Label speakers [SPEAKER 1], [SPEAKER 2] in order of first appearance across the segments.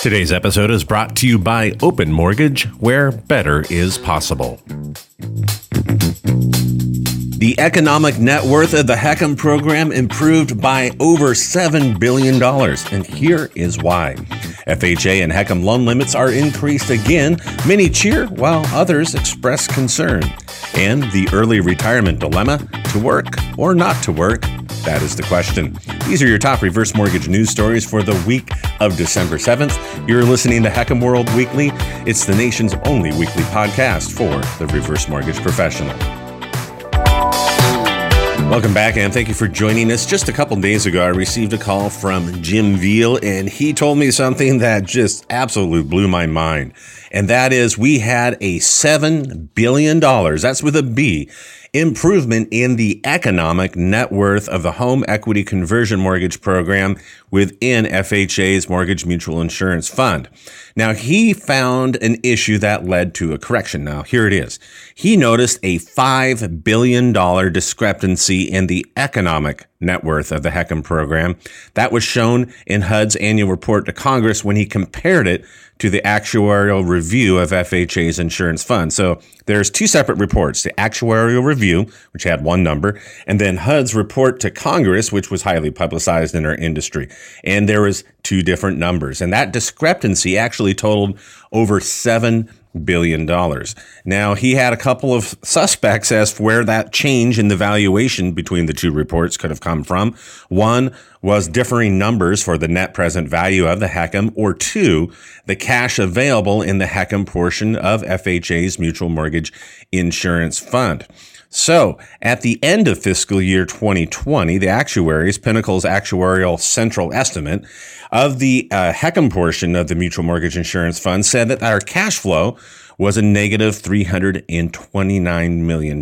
[SPEAKER 1] Today's episode is brought to you by Open Mortgage, where better is possible. The economic net worth of the HECM program improved by over $7 billion, and here is why. FHA and HECM loan limits are increased again. Many cheer while others express concern. And the early retirement dilemma to work or not to work that is the question. These are your top reverse mortgage news stories for the week of December 7th. You're listening to HECM World Weekly. It's the nation's only weekly podcast for the reverse mortgage professional. Welcome back, and thank you for joining us. Just a couple days ago, I received a call from Jim Veale, and he told me something that just absolutely blew my mind. And that is, we had a $7 billion, that's with a B, improvement in the economic net worth of the home equity conversion mortgage program within FHA's Mortgage Mutual Insurance Fund. Now, he found an issue that led to a correction. Now, here it is. He noticed a $5 billion discrepancy in the economic net worth of the HECM program. That was shown in HUD's annual report to Congress when he compared it to the actuarial review of FHA's insurance fund. So there's two separate reports, the actuarial review, which had one number, and then HUD's report to Congress, which was highly publicized in our industry. And there was two different numbers. And that discrepancy actually totaled over seven billion dollars. Now, he had a couple of suspects as to where that change in the valuation between the two reports could have come from. One was differing numbers for the net present value of the HECM, or two, the cash available in the HECM portion of FHA's mutual mortgage insurance fund. So, at the end of fiscal year 2020, the actuaries, Pinnacle's actuarial central estimate of the uh, HECM portion of the mutual mortgage insurance fund said that our cash flow was a negative $329 million.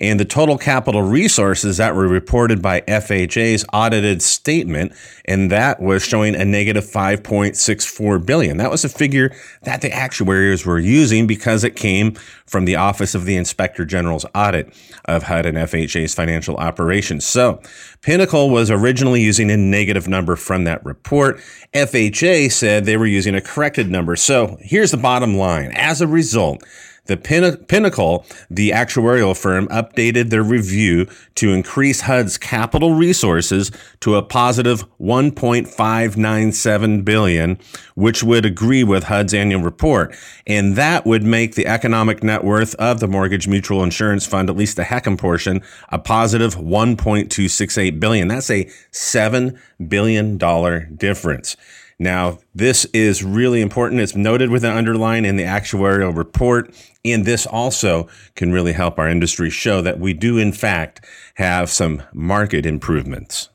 [SPEAKER 1] And the total capital resources that were reported by FHA's audited statement, and that was showing a negative $5.64 billion. That was a figure that the actuaries were using because it came from the Office of the Inspector General's audit of HUD and FHA's financial operations. So Pinnacle was originally using a negative number from that report. FHA said they were using a corrected number. So here's the bottom line. As a result, the Pinnacle, the actuarial firm, updated their review to increase HUD's capital resources to a positive 1.597 billion, which would agree with HUD's annual report, and that would make the economic net worth of the Mortgage Mutual Insurance Fund, at least the HECM portion, a positive 1.268 billion. That's a seven billion dollar difference. Now, this is really important. It's noted with an underline in the actuarial report. And this also can really help our industry show that we do, in fact, have some market improvements.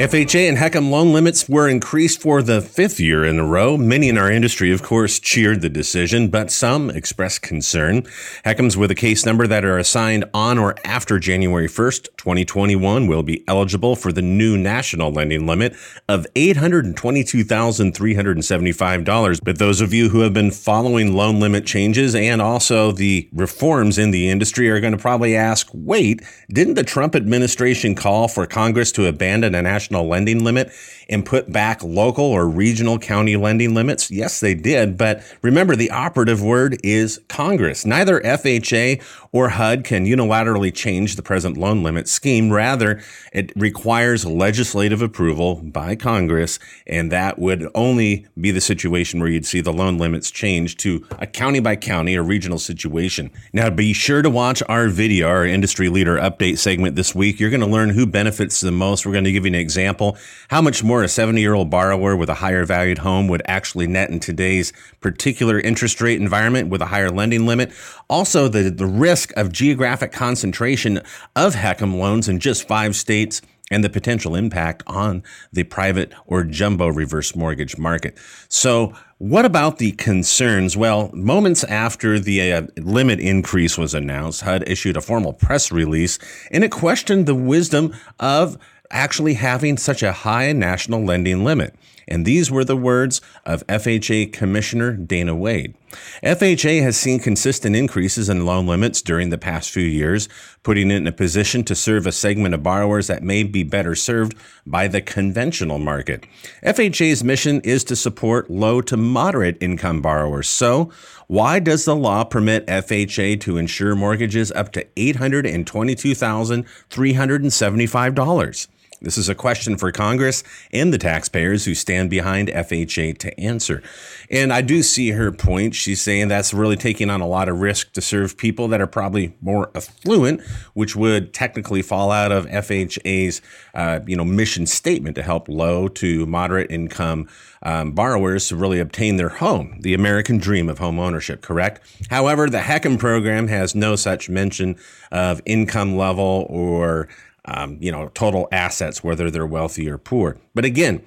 [SPEAKER 1] FHA and HECM loan limits were increased for the fifth year in a row. Many in our industry, of course, cheered the decision, but some expressed concern. HECMs with a case number that are assigned on or after January 1st, 2021 will be eligible for the new national lending limit of $822,375. But those of you who have been following loan limit changes and also the reforms in the industry are going to probably ask, wait, didn't the Trump administration call for Congress to abandon a national national lending limit and put back local or regional county lending limits? Yes, they did. But remember, the operative word is Congress. Neither FHA or HUD can unilaterally change the present loan limit scheme. Rather, it requires legislative approval by Congress, and that would only be the situation where you'd see the loan limits change to a county by county or regional situation. Now, be sure to watch our video, our industry leader update segment this week. You're going to learn who benefits the most. We're going to give you an example how much more a 70 year old borrower with a higher valued home would actually net in today's particular interest rate environment with a higher lending limit. Also, the, the risk of geographic concentration of HECM loans in just five states and the potential impact on the private or jumbo reverse mortgage market. So, what about the concerns? Well, moments after the uh, limit increase was announced, HUD issued a formal press release and it questioned the wisdom of actually having such a high national lending limit. And these were the words of FHA Commissioner Dana Wade. FHA has seen consistent increases in loan limits during the past few years, putting it in a position to serve a segment of borrowers that may be better served by the conventional market. FHA's mission is to support low to moderate income borrowers. So, why does the law permit FHA to insure mortgages up to $822,375? This is a question for Congress and the taxpayers who stand behind FHA to answer. And I do see her point. She's saying that's really taking on a lot of risk to serve people that are probably more affluent, which would technically fall out of FHA's uh, you know mission statement to help low to moderate income um, borrowers to really obtain their home, the American dream of home ownership. Correct. However, the HECM program has no such mention of income level or um, you know, total assets, whether they're wealthy or poor. But again,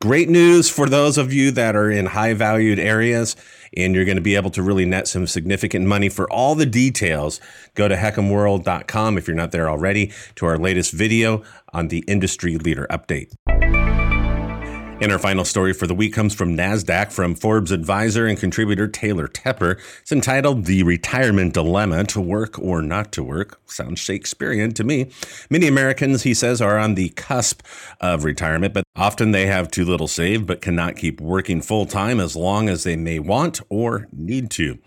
[SPEAKER 1] great news for those of you that are in high valued areas and you're going to be able to really net some significant money. For all the details, go to HECMWorld.com if you're not there already to our latest video on the industry leader update. And our final story for the week comes from NASDAQ from Forbes advisor and contributor Taylor Tepper. It's entitled The Retirement Dilemma To Work or Not to Work. Sounds Shakespearean to me. Many Americans, he says, are on the cusp of retirement, but often they have too little saved but cannot keep working full time as long as they may want or need to.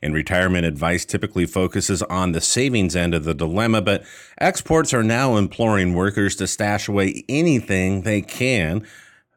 [SPEAKER 1] And retirement advice typically focuses on the savings end of the dilemma, but exports are now imploring workers to stash away anything they can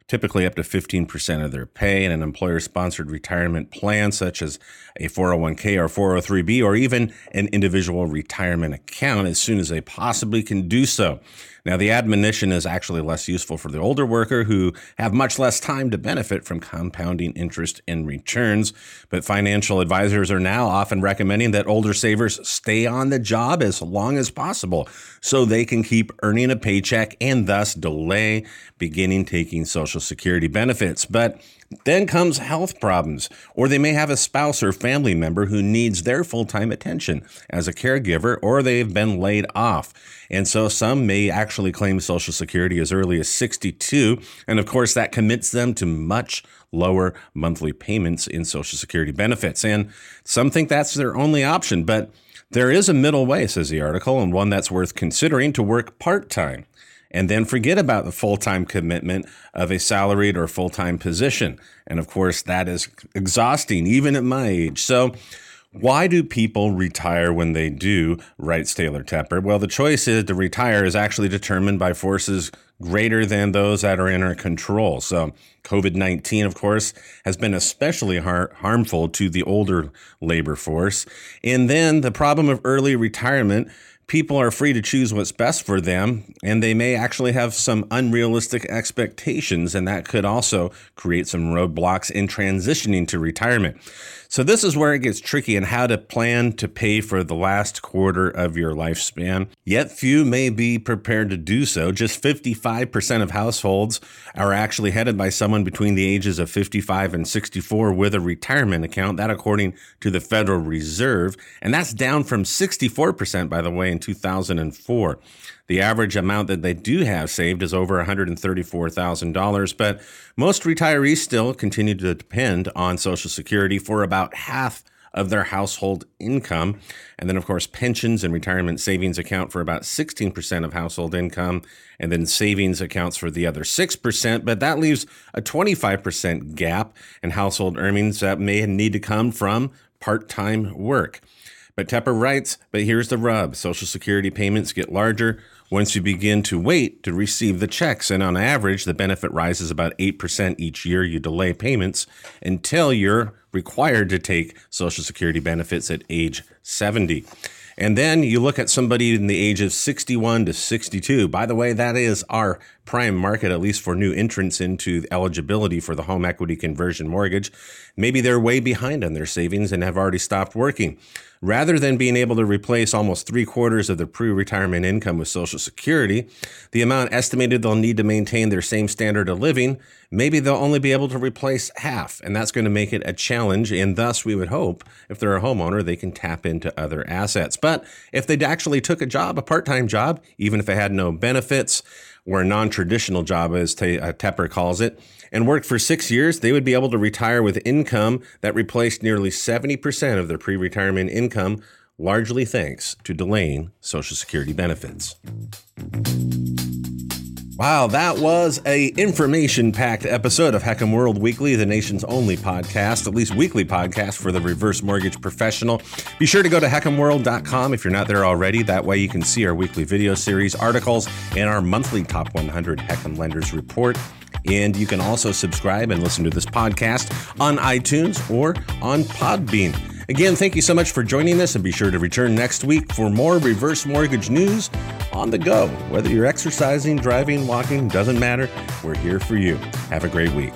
[SPEAKER 1] typically up to 15% of their pay in an employer sponsored retirement plan, such as a 401k or 403b, or even an individual retirement account as soon as they possibly can do so. Now, the admonition is actually less useful for the older worker who have much less time to benefit from compounding interest and returns. But financial advisors are now often recommending that older savers stay on the job as long as possible so they can keep earning a paycheck and thus delay beginning taking Social Security benefits. But then comes health problems, or they may have a spouse or family member who needs their full time attention as a caregiver, or they've been laid off. And so some may actually claim Social Security as early as 62. And of course, that commits them to much lower monthly payments in Social Security benefits. And some think that's their only option, but there is a middle way, says the article, and one that's worth considering to work part time and then forget about the full time commitment of a salaried or full time position. And of course, that is exhausting, even at my age. So, why do people retire when they do? writes Taylor Tepper. Well, the choice is to retire is actually determined by forces greater than those that are in our control. So, COVID 19, of course, has been especially har- harmful to the older labor force. And then the problem of early retirement people are free to choose what's best for them, and they may actually have some unrealistic expectations, and that could also create some roadblocks in transitioning to retirement. So, this is where it gets tricky and how to plan to pay for the last quarter of your lifespan. Yet, few may be prepared to do so. Just 55% of households are actually headed by someone between the ages of 55 and 64 with a retirement account. That, according to the Federal Reserve. And that's down from 64%, by the way, in 2004. The average amount that they do have saved is over $134,000, but most retirees still continue to depend on Social Security for about half of their household income. And then, of course, pensions and retirement savings account for about 16% of household income. And then savings accounts for the other 6%. But that leaves a 25% gap in household earnings that may need to come from part time work. But Tepper writes, but here's the rub Social Security payments get larger once you begin to wait to receive the checks. And on average, the benefit rises about 8% each year you delay payments until you're required to take Social Security benefits at age 70. And then you look at somebody in the age of 61 to 62. By the way, that is our prime market, at least for new entrants into eligibility for the home equity conversion mortgage. Maybe they're way behind on their savings and have already stopped working. Rather than being able to replace almost three quarters of their pre retirement income with Social Security, the amount estimated they'll need to maintain their same standard of living, maybe they'll only be able to replace half. And that's going to make it a challenge. And thus, we would hope if they're a homeowner, they can tap into other assets. But if they actually took a job, a part time job, even if it had no benefits, or a non traditional job, as uh, Tepper calls it, and worked for six years, they would be able to retire with income that replaced nearly 70% of their pre retirement income, largely thanks to delaying Social Security benefits. Wow, that was a information-packed episode of HECM World Weekly, the nation's only podcast, at least weekly podcast for the reverse mortgage professional. Be sure to go to HECMWorld.com if you're not there already. That way you can see our weekly video series, articles, and our monthly Top 100 HECM Lenders Report. And you can also subscribe and listen to this podcast on iTunes or on Podbean. Again, thank you so much for joining us and be sure to return next week for more reverse mortgage news on the go. Whether you're exercising, driving, walking, doesn't matter. We're here for you. Have a great week.